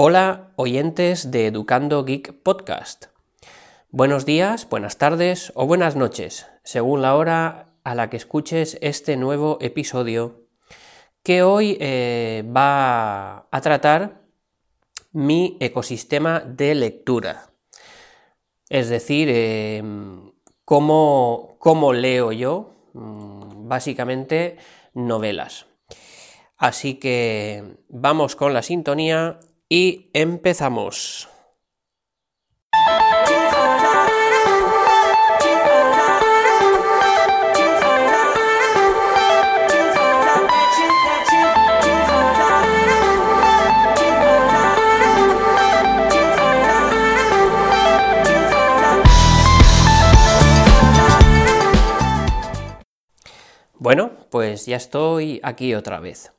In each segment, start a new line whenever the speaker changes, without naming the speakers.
Hola, oyentes de Educando Geek Podcast. Buenos días, buenas tardes o buenas noches, según la hora a la que escuches este nuevo episodio, que hoy eh, va a tratar mi ecosistema de lectura. Es decir, em, cómo, cómo leo yo, mm, básicamente, novelas. Así que vamos con la sintonía y empezamos. Bueno, pues ya estoy aquí otra vez.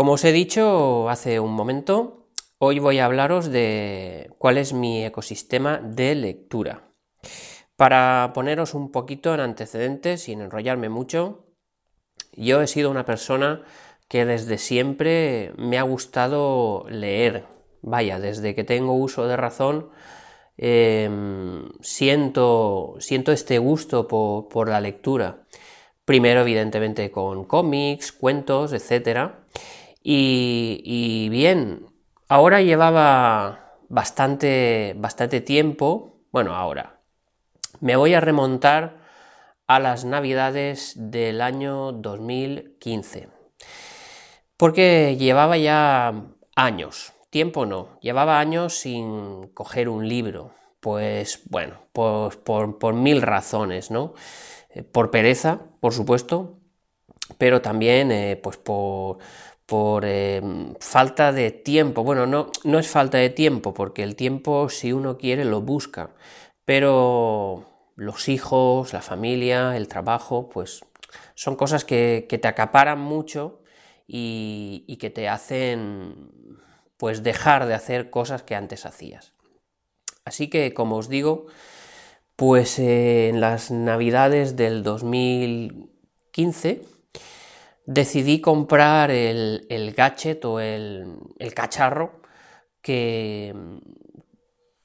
Como os he dicho hace un momento, hoy voy a hablaros de cuál es mi ecosistema de lectura. Para poneros un poquito en antecedentes, sin enrollarme mucho, yo he sido una persona que desde siempre me ha gustado leer. Vaya, desde que tengo uso de razón, em, siento, siento, este gusto por, la lectura. Primero, evidentemente, con cómics, cuentos, etcétera. Y, bien, ahora llevaba bastante, bastante tiempo, bueno, ahora, me voy a remontar a las navidades del año 2015, porque llevaba ya años, tiempo no, llevaba años sin coger un libro, pues bueno, pues por mil razones, ¿no? Eh, por pereza, por supuesto, pero también eh, pues por por em, falta de tiempo. Bueno, no, no es falta de tiempo, porque el tiempo, si uno quiere, lo busca. Pero los hijos, la familia, el trabajo, pues son cosas que, te acaparan mucho y, que te hacen pues dejar de hacer cosas que antes hacías. Así que, como os digo, pues en las navidades del 2015 decidí comprar el, gadget o el, cacharro que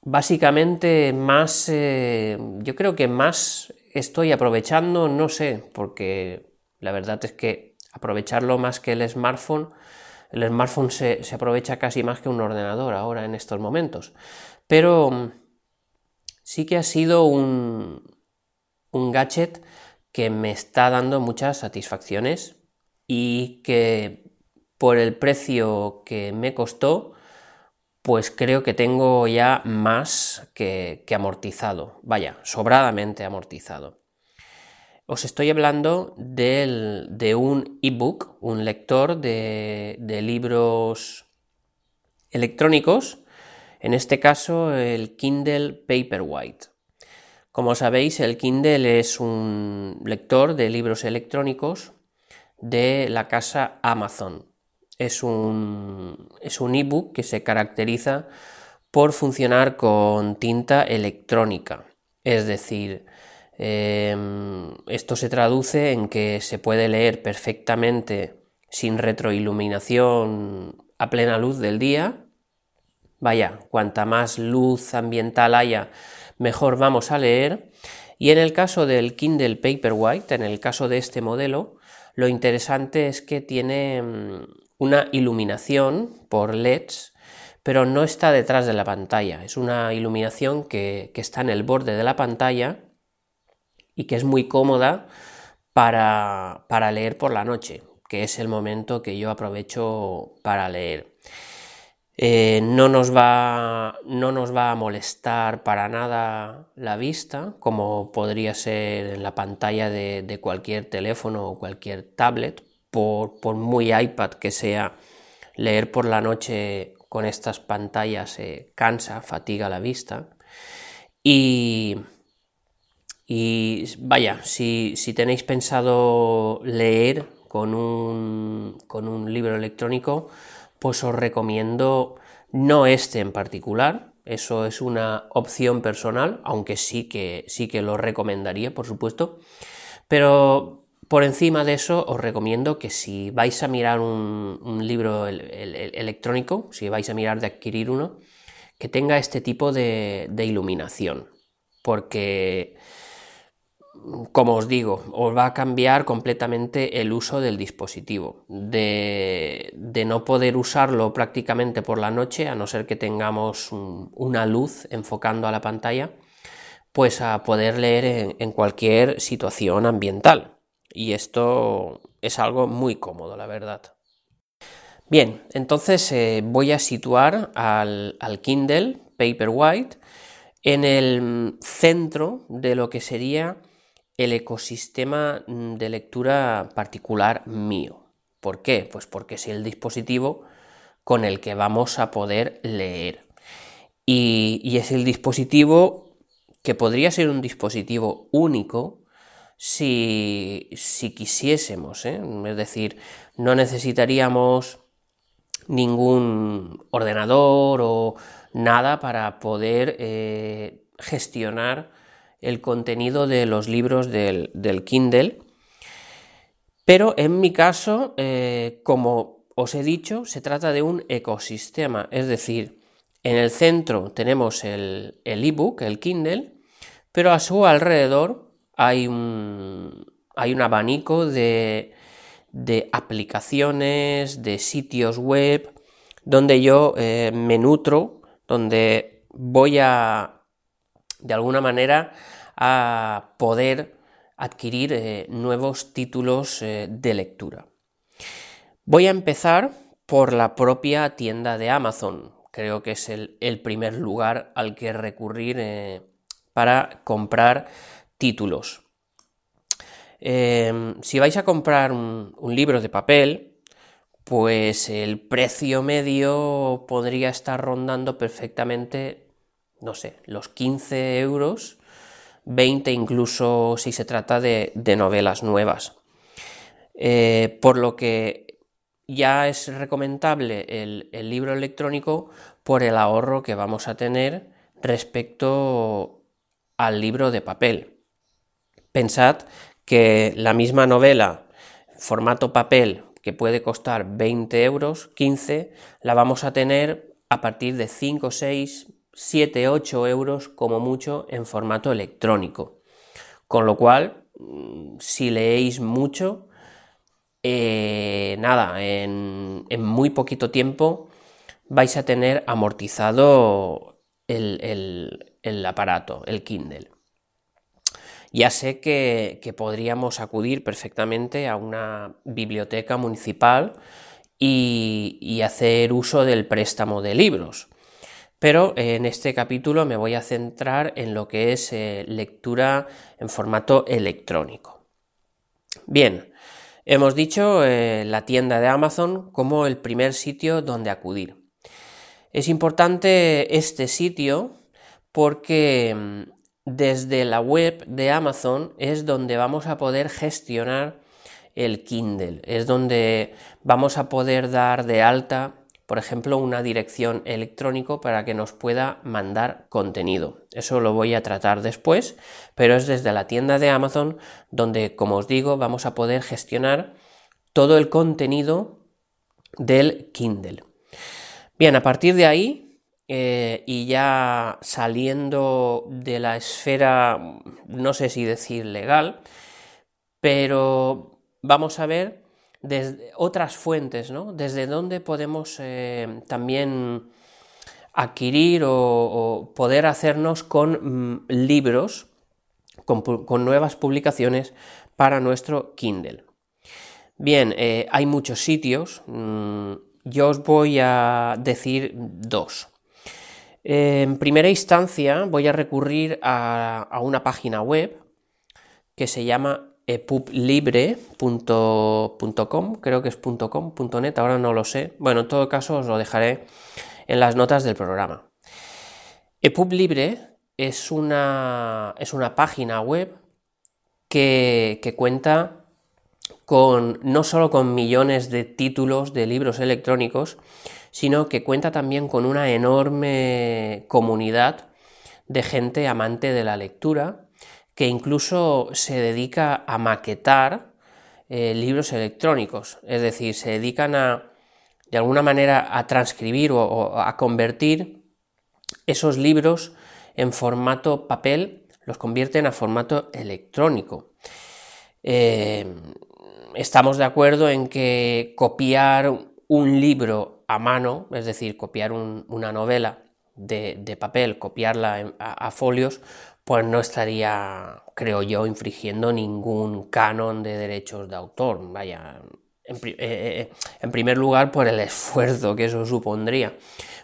básicamente más, eh, yo creo que más estoy aprovechando, no sé, porque la verdad es que aprovecharlo más que el smartphone, el smartphone se, aprovecha casi más que un ordenador ahora en estos momentos, pero sí que ha sido un, un gadget que me está dando muchas satisfacciones y que por el precio que me costó, pues creo que tengo ya más que, amortizado, vaya, sobradamente amortizado. Os estoy hablando de un ebook, un lector de, de libros electrónicos, en este caso el Kindle Paperwhite. Como sabéis, el Kindle es un lector de libros electrónicos de la casa Amazon. Es un, es un ebook que se caracteriza por funcionar con tinta electrónica. Es decir, em, esto se traduce en que se puede leer perfectamente sin retroiluminación a plena luz del día. Vaya, cuanta más luz ambiental haya, mejor vamos a leer. Y en el caso del Kindle Paperwhite, en el caso de este modelo, lo interesante es que tiene mm, una iluminación por LEDs, pero no está detrás de la pantalla. Es una iluminación que, está en el borde de la pantalla y que es muy cómoda para, para leer por la noche, que es el momento que yo aprovecho para leer. Eh, no, nos va, no, nos va, a molestar para nada la vista, como podría ser en la pantalla de, cualquier teléfono o cualquier tablet, por, muy iPad que sea, leer por la noche con estas pantallas cansa, fatiga la vista. Y, y vaya, si, si, tenéis pensado leer con un, con un libro electrónico, pues os recomiendo no este en particular, eso es una opción personal, aunque sí que, sí que lo recomendaría, por supuesto, pero por encima de eso, os recomiendo que si vais a mirar un, libro electrónico, si vais a mirar de adquirir uno, que tenga este tipo de, iluminación, porque, como os digo, os va a cambiar completamente el uso del dispositivo, de, no poder usarlo prácticamente por la noche, a no ser que tengamos una luz enfocando a la pantalla, pues a poder leer en cualquier situación ambiental y esto es algo muy cómodo, la verdad. Bien, entonces eh, voy a situar al, Kindle Paperwhite en el centro de lo que sería el ecosistema de lectura particular mío. ¿Por qué? Pues porque es el dispositivo con el que vamos a poder leer. y es el dispositivo que podría ser un dispositivo único, si, quisiésemos, ¿eh? es decir, no necesitaríamos ningún ordenador o nada para poder eh, gestionar el contenido de los libros del, Kindle. Pero en mi caso, eh, como os he dicho, se trata de un ecosistema, es decir, en el centro tenemos el ebook, el Kindle, pero a su alrededor hay un, hay un abanico de, aplicaciones, de sitios web, donde yo eh, me nutro, donde voy a, de alguna manera, a poder adquirir eh, nuevos títulos eh, de lectura. Voy a empezar por la propia tienda de Amazon. Creo que es el, el primer lugar al que recurrir para comprar títulos. Em, si vais a comprar un, libro de papel, pues el precio medio podría estar rondando perfectamente, no sé, los 15 euros, 20 incluso si se trata de, novelas nuevas. Eh, por lo que ya es recomendable el, el libro electrónico por el ahorro que vamos a tener respecto al libro de papel. Pensad que la misma novela, formato papel, que puede costar 20 euros, 15, la vamos a tener a partir de 5, 6, 7, 8 euros como mucho en formato electrónico. Con lo cual, mm, si leéis mucho, eh, nada, en, muy poquito tiempo vais a tener amortizado el aparato, el Kindle ya sé que, podríamos acudir perfectamente a una biblioteca municipal y, hacer uso del préstamo de libros. Pero en este capítulo me voy a centrar en lo que es eh, lectura en formato electrónico. Bien, hemos dicho eh, la tienda de Amazon como el primer sitio donde acudir. Es importante este sitio porque mm, desde la web de Amazon es donde vamos a poder gestionar el Kindle, es donde vamos a poder dar de alta, por ejemplo, una dirección electrónico para que nos pueda mandar contenido. Eso lo voy a tratar después, pero es desde la tienda de Amazon donde, como os digo, vamos a poder gestionar todo el contenido del Kindle. Bien, a partir de ahí eh, y ya saliendo de la esfera, no sé si decir legal, pero vamos a ver desde otras fuentes, ¿no? Desde dónde podemos eh, también adquirir o, poder hacernos con mm, libros, con, nuevas publicaciones para nuestro Kindle. Bien, eh, hay muchos sitios, mm, yo os voy a decir dos. En primera instancia voy a recurrir a, una página web que se llama epublibre.com, creo que es .com, .net, ahora no lo sé. Bueno, en todo caso os lo dejaré en las notas del programa. EPUBLibre es una, es una página web que, que cuenta con no solo con millones de títulos de libros electrónicos, sino que cuenta también con una enorme comunidad de gente amante de la lectura, que incluso se dedica a maquetar eh, libros electrónicos, es decir, se dedican a, de alguna manera, a transcribir o, a convertir esos libros en formato papel, los convierten a formato electrónico. Eh, estamos de acuerdo en que copiar un libro a mano, es decir, copiar una novela de, papel, copiarla a, folios, pues no estaría, creo yo, infringiendo ningún canon de derechos de autor. Vaya, en, eh, eh, en primer lugar, por el esfuerzo que eso supondría.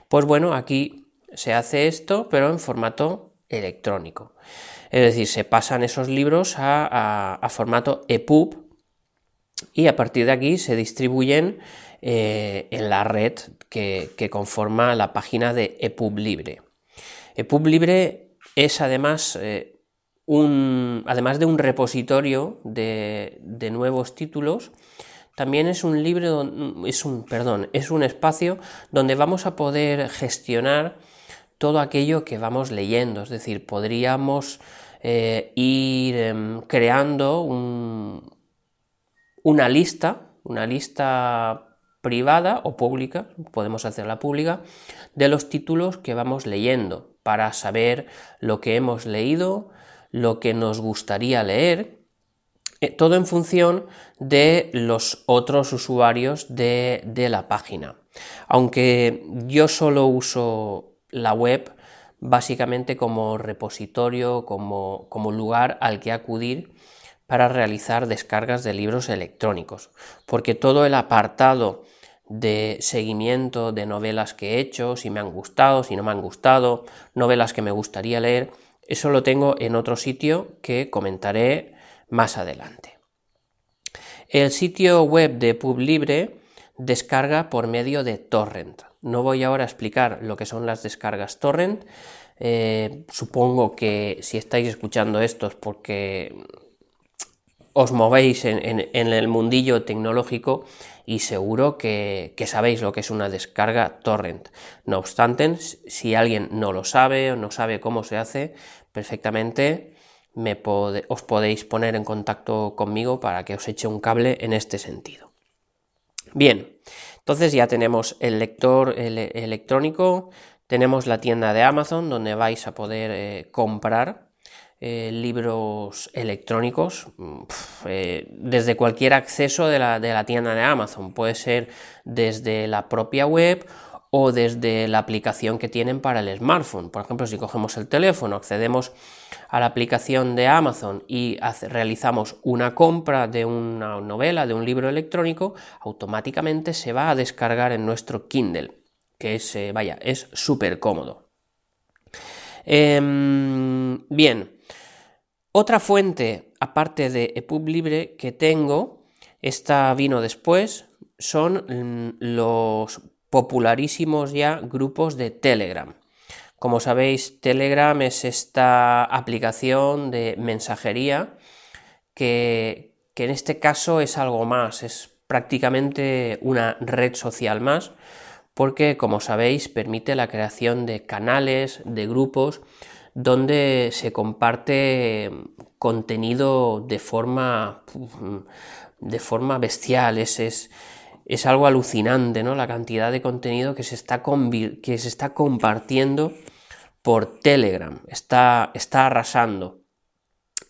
Pues bueno, aquí se hace esto, pero en formato electrónico. Es decir, se pasan esos libros a, formato EPUB y a partir de aquí se distribuyen eh, en la red que, conforma la página de EPUB Libre. EPUB Libre es además, eh, un, además de un repositorio de, nuevos títulos, también es un libro, es un, perdón, es un espacio donde vamos a poder gestionar todo aquello que vamos leyendo, es decir, podríamos eh, ir em, creando una lista, una lista privada o pública, podemos hacerla pública, de los títulos que vamos leyendo para saber lo que hemos leído, lo que nos gustaría leer, eh, todo en función de los otros usuarios de, la página. Aunque yo solo uso la web básicamente como repositorio, como, como lugar al que acudir para realizar descargas de libros electrónicos, porque todo el apartado de seguimiento de novelas que he hecho, si me han gustado, si no me han gustado, novelas que me gustaría leer, eso lo tengo en otro sitio que comentaré más adelante. El sitio web de PubLibre descarga por medio de torrent. No voy ahora a explicar lo que son las descargas torrent. Eh, supongo que si estáis escuchando esto es porque os movéis en, el mundillo tecnológico y seguro que, sabéis lo que es una descarga torrent. No obstante, si alguien no lo sabe o no sabe cómo se hace, perfectamente me os podéis poner en contacto conmigo para que os eche un cable en este sentido. Bien, entonces ya tenemos el lector electrónico, tenemos la tienda de Amazon donde vais a poder eh, comprar eh, libros electrónicos mm, eh, desde cualquier acceso de la, de la, tienda de Amazon. Puede ser desde la propia web o desde la aplicación que tienen para el smartphone. Por ejemplo, si cogemos el teléfono, accedemos a la aplicación de Amazon y realizamos una compra de una novela, de un libro electrónico, automáticamente se va a descargar en nuestro Kindle, que es, eh, vaya, es súper cómodo. Em, bien, otra fuente, aparte de EPUB Libre, que tengo, esta vino después, son mm, los popularísimos ya grupos de Telegram. Como sabéis, Telegram es esta aplicación de mensajería que, que en este caso es algo más, es prácticamente una red social más, porque como sabéis permite la creación de canales, de grupos, donde se comparte contenido de forma, de forma bestial, es, es, algo alucinante, ¿no? La cantidad de contenido que se está, que se está compartiendo por Telegram, está, está arrasando.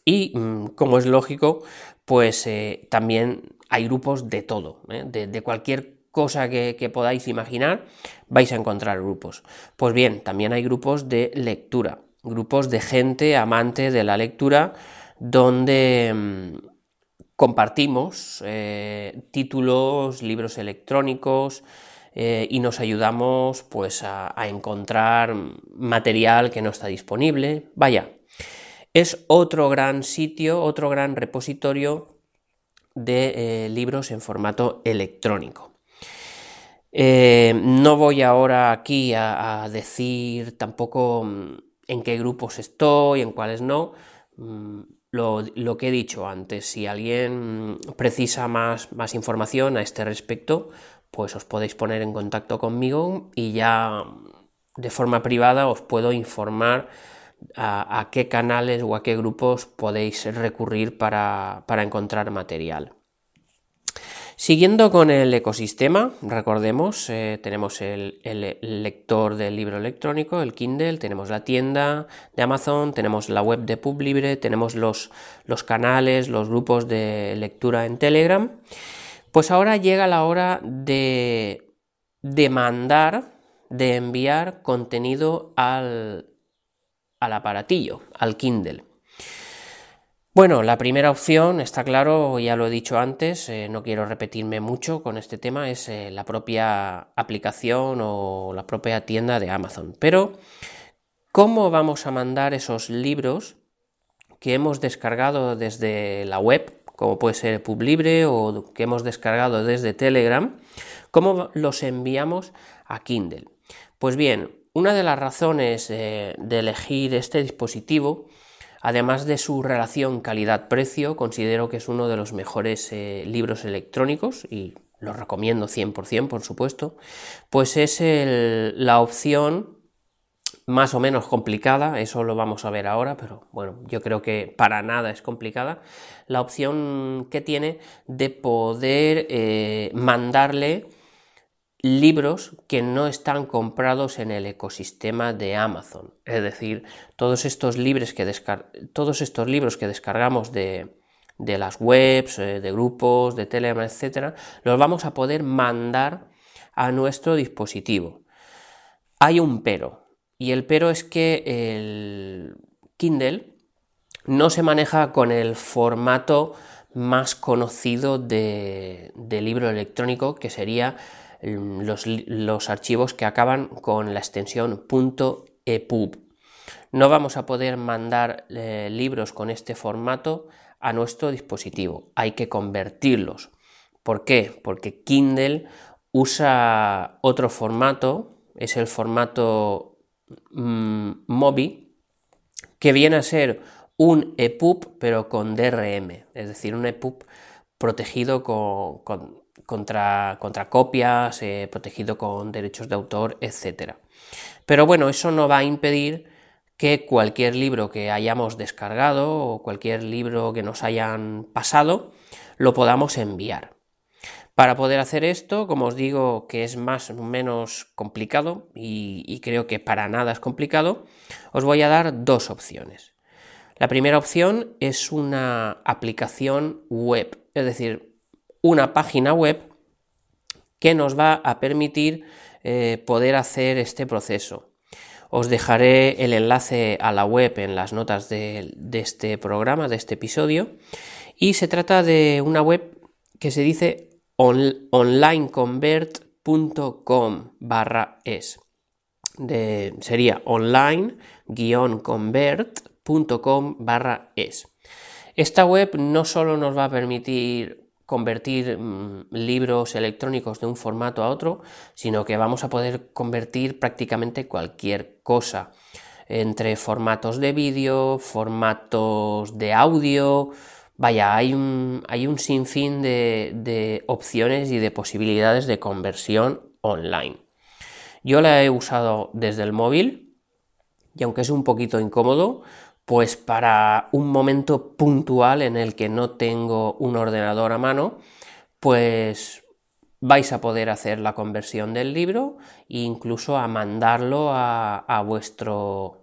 Y mm, como es lógico, pues eh, también hay grupos de todo, ¿eh? de, cualquier cosa que, que, podáis imaginar, vais a encontrar grupos. Pues bien, también hay grupos de lectura grupos de gente amante de la lectura donde mm, compartimos eh, títulos, libros electrónicos eh, y nos ayudamos pues a, encontrar material que no está disponible. Vaya, es otro gran sitio, otro gran repositorio de eh, libros en formato electrónico. no voy ahora aquí a decir tampoco mm, en qué grupos estoy, en cuáles no. Mm, lo, que he dicho antes, si alguien precisa más, más información a este respecto, pues os podéis poner en contacto conmigo y ya de forma privada os puedo informar a, qué canales o a qué grupos podéis recurrir para, para encontrar material. Siguiendo con el ecosistema, recordemos, eh, tenemos el, lector del libro electrónico, el Kindle, tenemos la tienda de Amazon, tenemos la web de PubLibre, tenemos los, canales, los grupos de lectura en Telegram. Pues ahora llega la hora de, de mandar, de enviar contenido al aparatillo, al Kindle. Bueno, la primera opción, está claro, ya lo he dicho antes, eh, no quiero repetirme mucho con este tema, es eh, la propia aplicación o la propia tienda de Amazon. Pero, ¿cómo vamos a mandar esos libros que hemos descargado desde la web, como puede ser PubLibre o que hemos descargado desde Telegram? ¿Cómo los enviamos a Kindle? Pues bien, una de las razones eh, de elegir este dispositivo Además de su relación calidad-precio, considero que es uno de los mejores eh, libros electrónicos y lo recomiendo 100%, por supuesto, pues es la opción más o menos complicada, eso lo vamos a ver ahora, pero bueno, yo creo que para nada es complicada, la opción que tiene de poder eh, mandarle libros que no están comprados en el ecosistema de Amazon. Es decir, todos estos, libros que, todos estos libros que descargamos de, las webs, eh, de grupos, de Telegram, etc., los vamos a poder mandar a nuestro dispositivo. Hay un pero, y el pero es que el Kindle no se maneja con el formato más conocido de libro electrónico, que sería los, archivos que acaban con la extensión .epub. No vamos a poder mandar eh, libros con este formato a nuestro dispositivo, hay que convertirlos. ¿Por qué? Porque Kindle usa otro formato, es el formato mm, MOBI, que viene a ser un EPUB pero con DRM, es decir, un EPUB protegido con contra, contra copias, eh, protegido con derechos de autor, etc. Pero bueno, eso no va a impedir que cualquier libro que hayamos descargado o cualquier libro que nos hayan pasado lo podamos enviar. Para poder hacer esto, como os digo que es más o menos complicado y, y creo que para nada es complicado, os voy a dar dos opciones. La primera opción es una aplicación web, es decir, una página web que nos va a permitir eh, poder hacer este proceso. Os dejaré el enlace a la web en las notas de, este programa, de este episodio, y se trata de una web que se dice onlineconvert.com barra es. sería online-convert.com barra es. Esta web no solo nos va a permitir convertir mm, libros electrónicos de un formato a otro, sino que vamos a poder convertir prácticamente cualquier cosa entre formatos de vídeo, formatos de audio, vaya, hay un, hay un sinfín de, de opciones y de posibilidades de conversión online. Yo la he usado desde el móvil y aunque es un poquito incómodo, pues para un momento puntual en el que no tengo un ordenador a mano, pues vais a poder hacer la conversión del libro e incluso a mandarlo a, vuestro,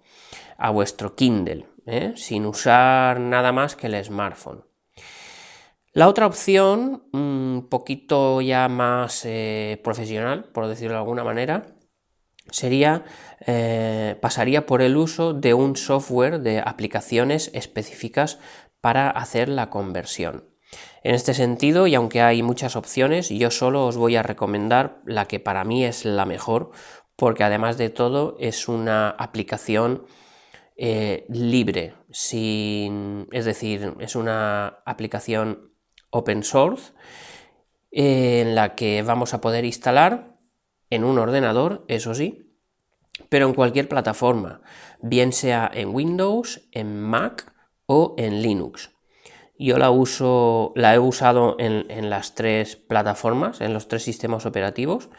a vuestro Kindle, ¿eh? sin usar nada más que el smartphone. La otra opción, un poquito ya más eh, profesional, por decirlo de alguna manera, sería, eh, pasaría por el uso de un software de aplicaciones específicas para hacer la conversión. En este sentido, y aunque hay muchas opciones, yo solo os voy a recomendar la que para mí es la mejor, porque además de todo es una aplicación eh, libre, sin, es decir, es una aplicación open source eh, en la que vamos a poder instalar en un ordenador, eso sí, pero en cualquier plataforma, bien sea en Windows, en Mac o en Linux. Yo la uso, la he usado en, las tres plataformas, en los tres sistemas operativos,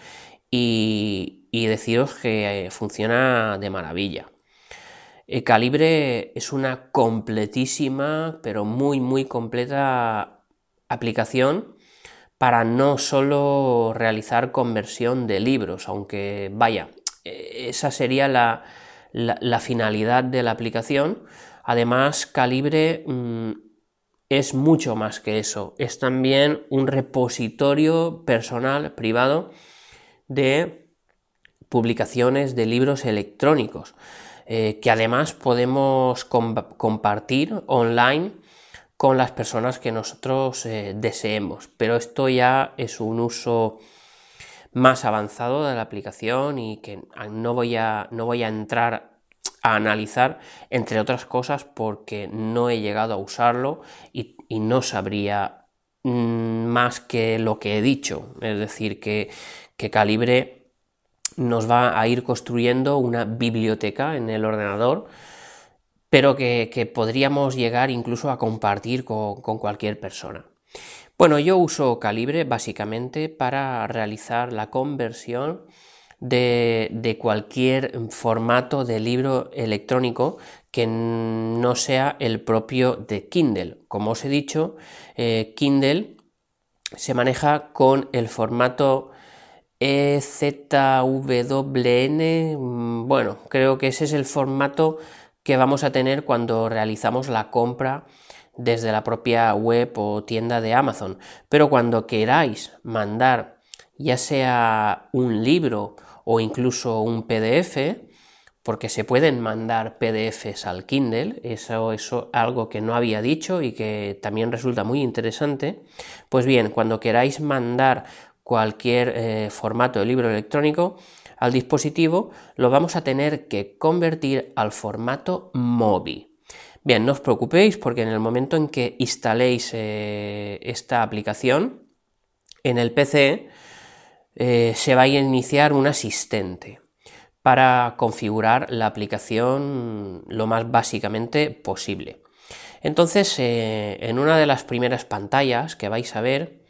y, deciros que eh, funciona de maravilla. El Calibre es una completísima, pero muy, muy completa aplicación para no solo realizar conversión de libros, aunque vaya, eh, esa sería la, finalidad de la aplicación. Además, Calibre mm, es mucho más que eso, es también un repositorio personal, privado, de publicaciones de libros electrónicos, eh, que además podemos compartir online con las personas que nosotros eh, deseemos. Pero esto ya es un uso más avanzado de la aplicación y que no voy a, no voy a entrar a analizar, entre otras cosas, porque no he llegado a usarlo y, no sabría mm, más que lo que he dicho. Es decir, que, que Calibre nos va a ir construyendo una biblioteca en el ordenador pero que, podríamos llegar incluso a compartir con, cualquier persona. Bueno, yo uso Calibre básicamente para realizar la conversión de, cualquier formato de libro electrónico que no sea el propio de Kindle. Como os he dicho, eh, Kindle se maneja con el formato EZWN. Mm, bueno, creo que ese es el formato que vamos a tener cuando realizamos la compra desde la propia web o tienda de Amazon. Pero cuando queráis mandar ya sea un libro o incluso un PDF, porque se pueden mandar PDFs al Kindle, eso es algo que no había dicho y que también resulta muy interesante. Pues bien, cuando queráis mandar cualquier eh, formato de libro electrónico, al dispositivo, lo vamos a tener que convertir al formato MOBI. Bien, no os preocupéis porque en el momento en que instaléis eh, esta aplicación en el PC eh, se va a iniciar un asistente para configurar la aplicación lo más básicamente posible. Entonces, eh, en una de las primeras pantallas que vais a ver,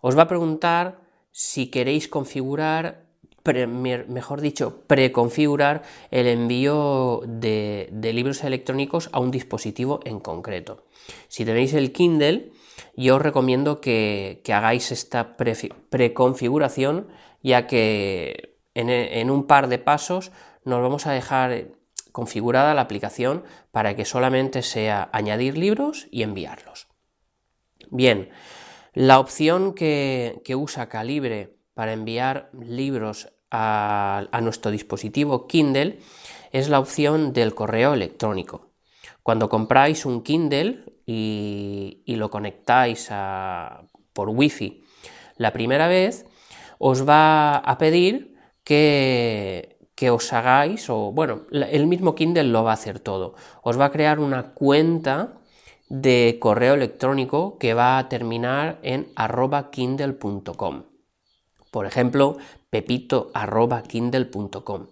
os va a preguntar si queréis configurar mejor dicho, preconfigurar el envío de, libros electrónicos a un dispositivo en concreto. Si tenéis el Kindle, yo os recomiendo que, hagáis esta preconfiguración, ya que en, un par de pasos nos vamos a dejar configurada la aplicación para que solamente sea añadir libros y enviarlos. Bien, la opción que, que usa Calibre para enviar libros a, nuestro dispositivo Kindle es la opción del correo electrónico. Cuando compráis un Kindle y, lo conectáis por Wi-Fi la primera vez, os va a pedir que, que os hagáis, o bueno, el mismo Kindle lo va a hacer todo. Os va a crear una cuenta de correo electrónico que va a terminar en arroba kindle.com. Por ejemplo, pepito.kindle.com.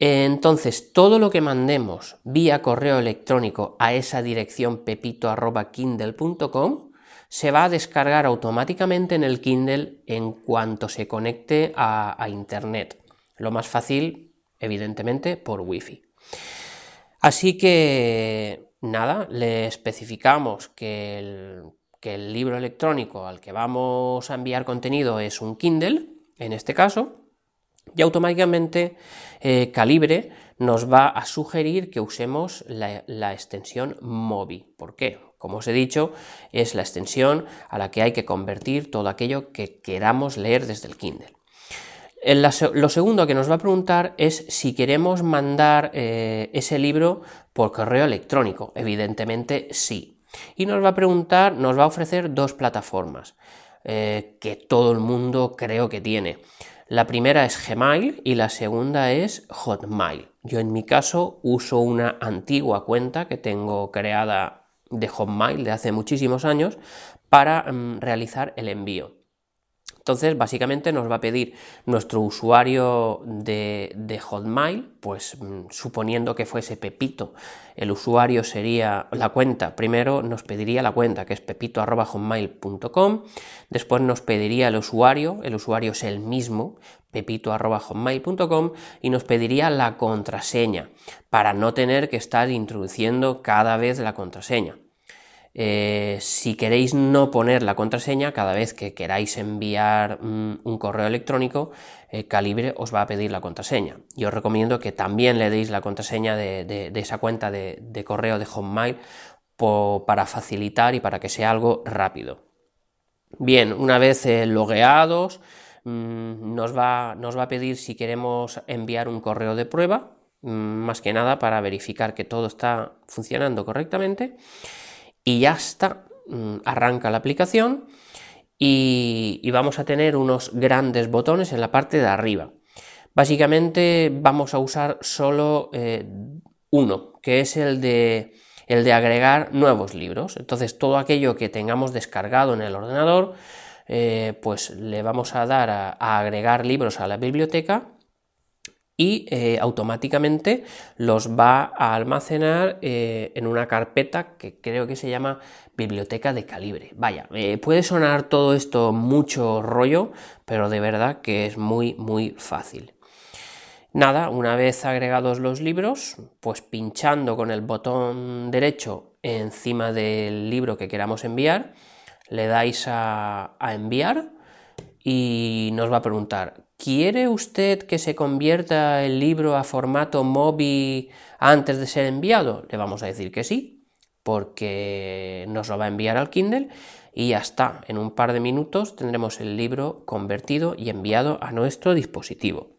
Entonces, todo lo que mandemos vía correo electrónico a esa dirección pepito.kindle.com se va a descargar automáticamente en el Kindle en cuanto se conecte a, Internet. Lo más fácil, evidentemente, por Wi-Fi. Así que, nada, le especificamos que el, que el libro electrónico al que vamos a enviar contenido es un Kindle, en este caso, y automáticamente eh, Calibre nos va a sugerir que usemos la, extensión MOBI. ¿Por qué? Como os he dicho, es la extensión a la que hay que convertir todo aquello que queramos leer desde el Kindle. Lo segundo que nos va a preguntar es si queremos mandar eh, ese libro por correo electrónico. Evidentemente sí. Y nos va a preguntar, nos va a ofrecer dos plataformas eh, que todo el mundo creo que tiene. La primera es Gmail y la segunda es Hotmail. Yo en mi caso uso una antigua cuenta que tengo creada de Hotmail de hace muchísimos años para mm, realizar el envío. Entonces, básicamente nos va a pedir nuestro usuario de, Hotmail, pues mm, suponiendo que fuese Pepito, el usuario sería la cuenta, primero nos pediría la cuenta, que es pepito.hotmail.com, después nos pediría el usuario, el usuario es el mismo, pepito.hotmail.com, y nos pediría la contraseña, para no tener que estar introduciendo cada vez la contraseña. Eh, si queréis no poner la contraseña, cada vez que queráis enviar mm, un correo electrónico, eh, Calibre os va a pedir la contraseña. Yo os recomiendo que también le deis la contraseña de, esa cuenta de, correo de Hotmail para facilitar y para que sea algo rápido. Bien, una vez eh, logueados, mm, nos, va, nos va a pedir si queremos enviar un correo de prueba, mm, más que nada para verificar que todo está funcionando correctamente y ya está, mm, arranca la aplicación y, vamos a tener unos grandes botones en la parte de arriba. Básicamente vamos a usar solo eh, uno, que es el de, el de agregar nuevos libros. Entonces todo aquello que tengamos descargado en el ordenador, eh, pues le vamos a dar a agregar libros a la biblioteca y eh, automáticamente los va a almacenar eh, en una carpeta que creo que se llama biblioteca de calibre. Vaya, eh, puede sonar todo esto mucho rollo, pero de verdad que es muy muy fácil. Nada, una vez agregados los libros, pues pinchando con el botón derecho encima del libro que queramos enviar, le dais a enviar y nos va a preguntar ¿Quiere usted que se convierta el libro a formato MOBI antes de ser enviado? Le vamos a decir que sí, porque nos lo va a enviar al Kindle y ya está. En un par de minutos tendremos el libro convertido y enviado a nuestro dispositivo.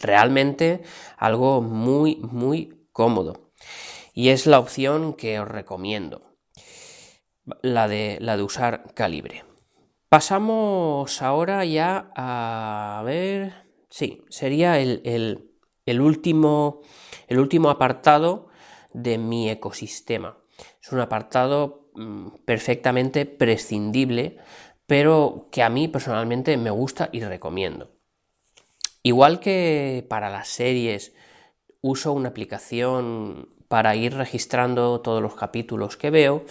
Realmente algo muy, muy cómodo. Y es la opción que os recomiendo, la de, la de usar calibre. Pasamos ahora ya a ver, sí, sería el, último, el último apartado de mi ecosistema. Es un apartado mm, perfectamente prescindible, pero que a mí personalmente me gusta y recomiendo. Igual que para las series uso una aplicación para ir registrando todos los capítulos que veo,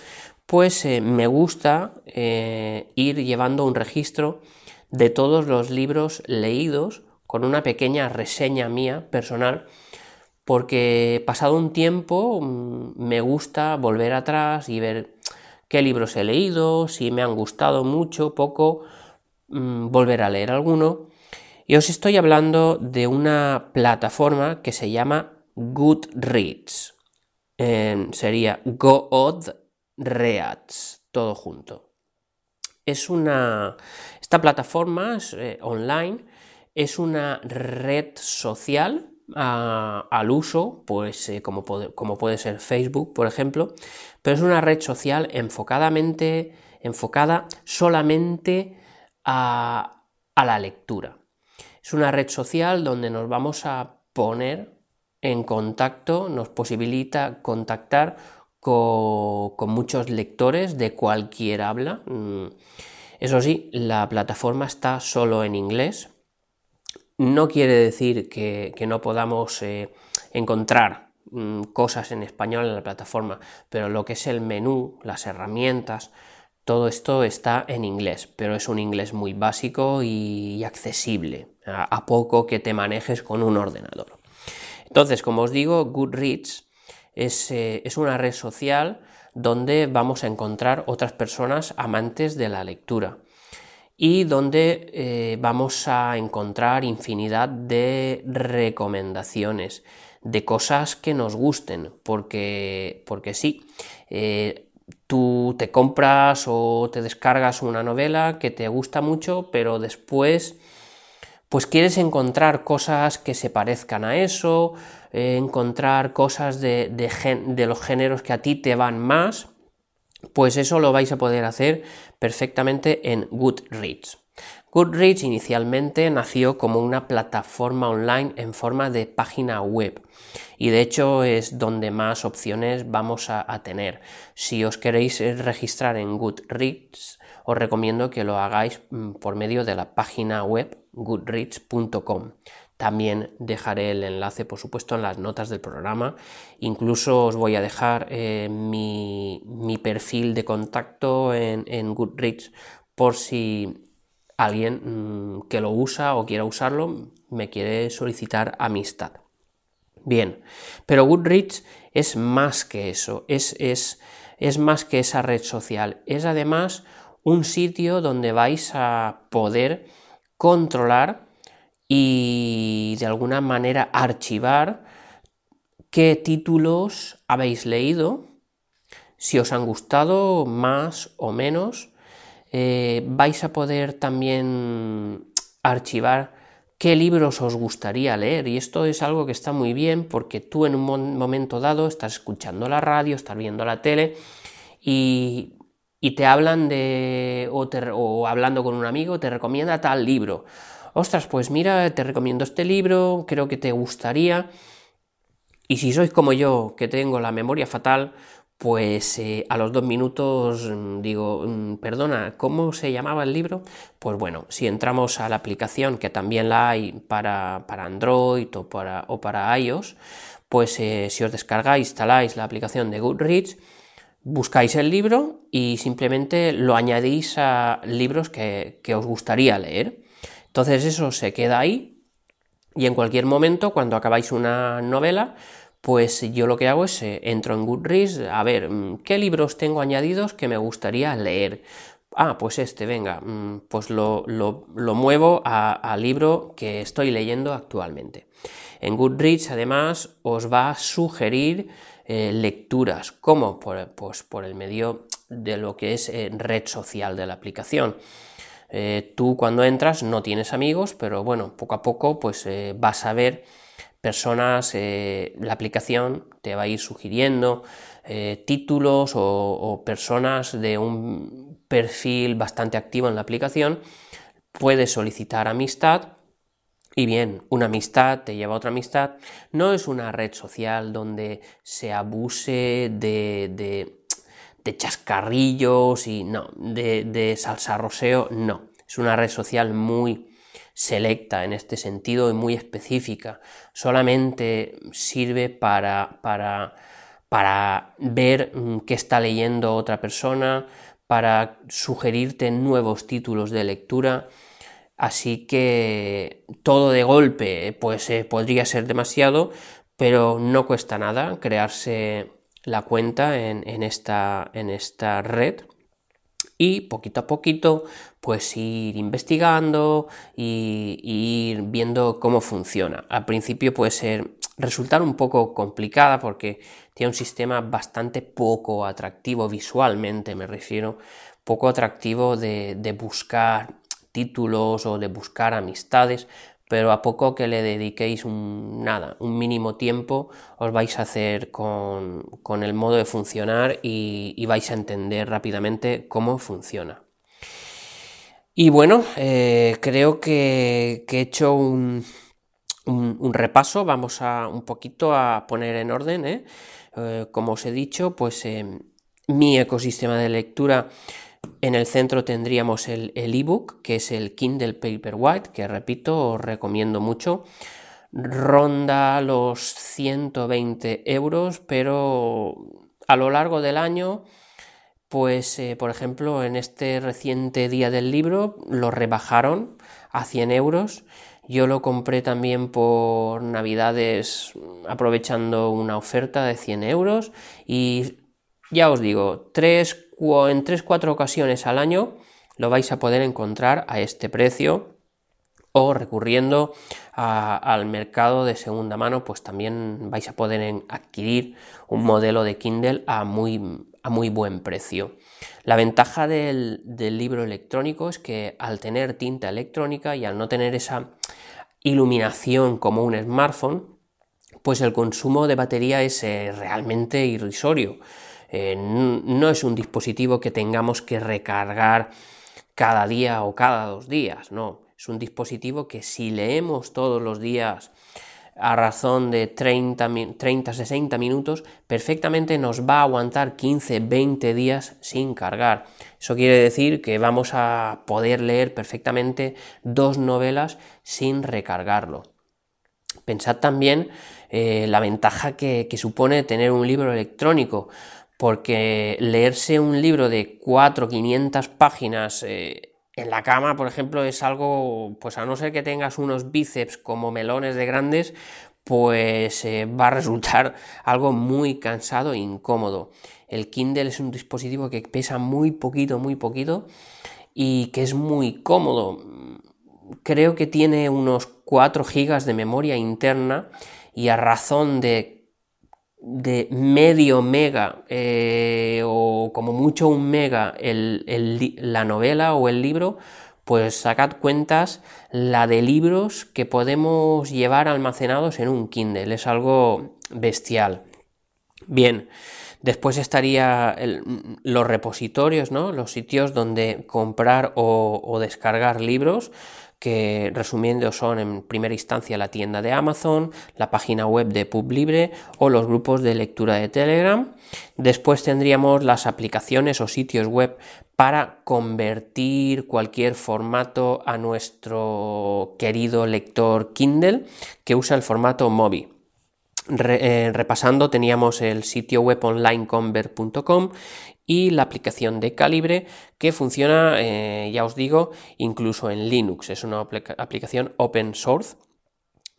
pues eh, me gusta eh, ir llevando un registro de todos los libros leídos con una pequeña reseña mía personal porque pasado un tiempo mm, me gusta volver atrás y ver qué libros he leído, si me han gustado mucho, poco, mm, volver a leer alguno. Y os estoy hablando de una plataforma que se llama Goodreads. sería Good Reats, todo junto. Es una. Esta plataforma eh, online es una red social al uso, pues eh, como, como, puede ser Facebook, por ejemplo, pero es una red social enfocadamente, enfocada solamente a, a la lectura. Es una red social donde nos vamos a poner en contacto, nos posibilita contactar con, muchos lectores de cualquier habla. Mm, eso sí, la plataforma está solo en inglés. No quiere decir que, no podamos eh, encontrar mm, cosas en español en la plataforma, pero lo que es el menú, las herramientas, todo esto está en inglés, pero es un inglés muy básico y accesible, a poco que te manejes con un ordenador. Entonces, como os digo, Goodreads eh, es, una red social donde vamos a encontrar otras personas amantes de la lectura y donde eh, vamos a encontrar infinidad de recomendaciones de cosas que nos gusten, porque, porque sí, eh, tú te compras o te descargas una novela que te gusta mucho, pero después pues quieres encontrar cosas que se parezcan a eso, eh, encontrar cosas de, de, los géneros que a ti te van más, pues eso lo vais a poder hacer perfectamente en Goodreads. Goodreads inicialmente nació como una plataforma online en forma de página web y de hecho es donde más opciones vamos a, a tener. Si os queréis registrar en Goodreads, os recomiendo que lo hagáis mm, por medio de la página web goodreads.com. También dejaré el enlace, por supuesto, en las notas del programa. Incluso os voy a dejar eh, mi, perfil de contacto en, Goodreads por si alguien mm, que lo usa o quiera usarlo me quiere solicitar amistad. Bien, pero Goodreads es más que eso, es, es es más que esa red social, es además un sitio donde vais a poder controlar y de alguna manera archivar qué títulos habéis leído, si os han gustado más o menos. Eh, vais a poder también archivar qué libros os gustaría leer. Y esto es algo que está muy bien porque tú en un momento dado estás escuchando la radio, estás viendo la tele y, te hablan de, o, o hablando con un amigo, te recomienda tal libro. Ostras, pues mira, te recomiendo este libro, creo que te gustaría. Y si sois como yo, que tengo la memoria fatal, pues eh, a los dos minutos mm, digo, mm, perdona, ¿cómo se llamaba el libro? Pues bueno, si entramos a la aplicación, que también la hay para, Android o para, o para iOS, pues eh, si os descargáis, instaláis la aplicación de Goodreads, buscáis el libro y simplemente lo añadís a libros que, que os gustaría leer. Entonces eso se queda ahí y en cualquier momento, cuando acabáis una novela, pues yo lo que hago es eh, entro en Goodreads a ver mm, qué libros tengo añadidos que me gustaría leer. Ah, pues este, venga, mm, pues lo, muevo al libro que estoy leyendo actualmente. En Goodreads además os va a sugerir eh, lecturas, como por, pues por el medio de lo que es eh, red social de la aplicación. Tú cuando entras no tienes amigos, pero bueno, poco a poco pues vas a ver personas, eh, la aplicación te va a ir sugiriendo eh, títulos o, personas de un perfil bastante activo en la aplicación. Puedes solicitar amistad y bien, una amistad te lleva a otra amistad. No es una red social donde se abuse de, chascarrillos y no, de, de salsarroseo, no. Es una red social muy selecta en este sentido y muy específica. Solamente sirve para, para, para ver mm, qué está leyendo otra persona, para sugerirte nuevos títulos de lectura. Así que todo de golpe pues eh, podría ser demasiado, pero no cuesta nada crearse la cuenta en, esta, en esta red y poquito a poquito pues ir investigando y, ir viendo cómo funciona. Al principio puede ser resultar un poco complicada porque tiene un sistema bastante poco atractivo visualmente, me refiero, poco atractivo de, de buscar títulos o de buscar amistades, pero a poco que le dediquéis un, nada, un mínimo tiempo, os vais a hacer con, el modo de funcionar y, vais a entender rápidamente cómo funciona. Y bueno, eh, creo que, he hecho un, repaso, vamos a un poquito a poner en orden, ¿eh? Eh, como os he dicho, pues mi ecosistema de lectura en el centro tendríamos el ebook, que es el Kindle Paperwhite, que repito, os recomiendo mucho. Ronda los 120 euros, pero a lo largo del año, pues eh, por ejemplo, en este reciente día del libro lo rebajaron a 100 euros. Yo lo compré también por Navidades aprovechando una oferta de 100 euros y ya os digo, tres en 3-4 ocasiones al año lo vais a poder encontrar a este precio o recurriendo al mercado de segunda mano, pues también vais a poder adquirir un modelo de Kindle a muy, a muy buen precio. La ventaja del, libro electrónico es que al tener tinta electrónica y al no tener esa iluminación como un smartphone, pues el consumo de batería es eh, realmente irrisorio. Eh, no es un dispositivo que tengamos que recargar cada día o cada dos días, no. Es un dispositivo que si leemos todos los días a razón de 30, 30, 60 minutos, perfectamente nos va a aguantar 15, 20 días sin cargar. Eso quiere decir que vamos a poder leer perfectamente dos novelas sin recargarlo. Pensad también eh, la ventaja que supone tener un libro electrónico porque leerse un libro de 4 500 páginas eh, en la cama, por ejemplo, es algo, pues a no ser que tengas unos bíceps como melones de grandes, pues eh, va a resultar algo muy cansado e incómodo. El Kindle es un dispositivo que pesa muy poquito, muy poquito y que es muy cómodo. Creo que tiene unos 4 GB de memoria interna y a razón de, de medio mega eh, o como mucho un mega la novela o el libro, pues sacad cuentas la de libros que podemos llevar almacenados en un Kindle. Es algo bestial. Bien, después estaría los repositorios, ¿no? Los sitios donde comprar o descargar libros que resumiendo son en primera instancia la tienda de Amazon, la página web de PubLibre o los grupos de lectura de Telegram. Después tendríamos las aplicaciones o sitios web para convertir cualquier formato a nuestro querido lector Kindle que usa el formato MOBI. Eh, repasando teníamos el sitio web onlineconvert.com y la aplicación de Calibre que funciona, eh, ya os digo, incluso en Linux. Es una aplicación open source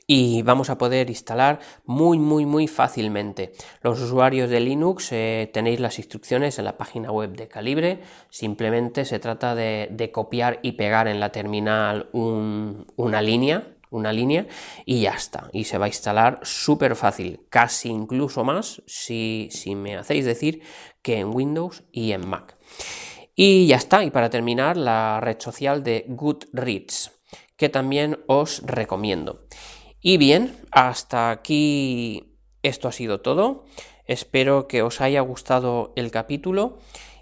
y vamos a poder instalar muy muy muy fácilmente. Los usuarios de Linux eh, tenéis las instrucciones en la página web de Calibre, simplemente se trata de, copiar y pegar en la terminal una línea una línea y ya está. Y se va a instalar súper fácil, casi incluso más si, si, me hacéis decir que en Windows y en Mac. Y ya está. Y para terminar, la red social de Goodreads, que también os recomiendo. Y bien, hasta aquí esto ha sido todo. Espero que os haya gustado el capítulo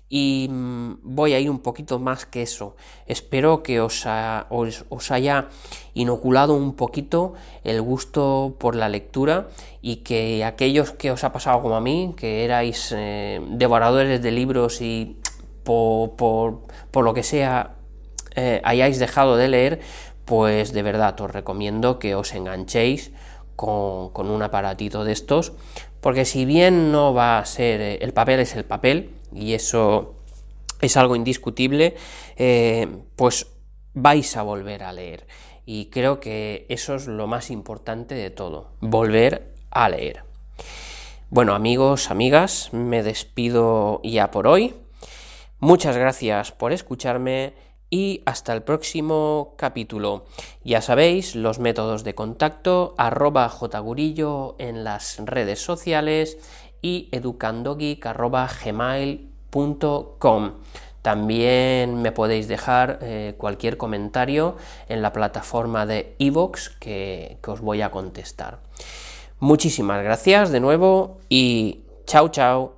y mm, voy a ir un poquito más que eso. Espero que os, haya inoculado un poquito el gusto por la lectura y que aquellos que os ha pasado como a mí, que erais eh, devoradores de libros y por, lo que sea eh, hayáis dejado de leer, pues de verdad os recomiendo que os enganchéis con, con un aparatito de estos, porque si bien no va a ser, eh, el papel es el papel, y eso es algo indiscutible, eh, pues vais a volver a leer. Y creo que eso es lo más importante de todo, volver a leer. Bueno amigos, amigas, me despido ya por hoy. Muchas gracias por escucharme y hasta el próximo capítulo. Ya sabéis, los métodos de contacto, arroba jgurillo en las redes sociales y educandogeek.gmail.com. También me podéis dejar eh, cualquier comentario en la plataforma de iVoox que, que os voy a contestar. Muchísimas gracias de nuevo y chao chao.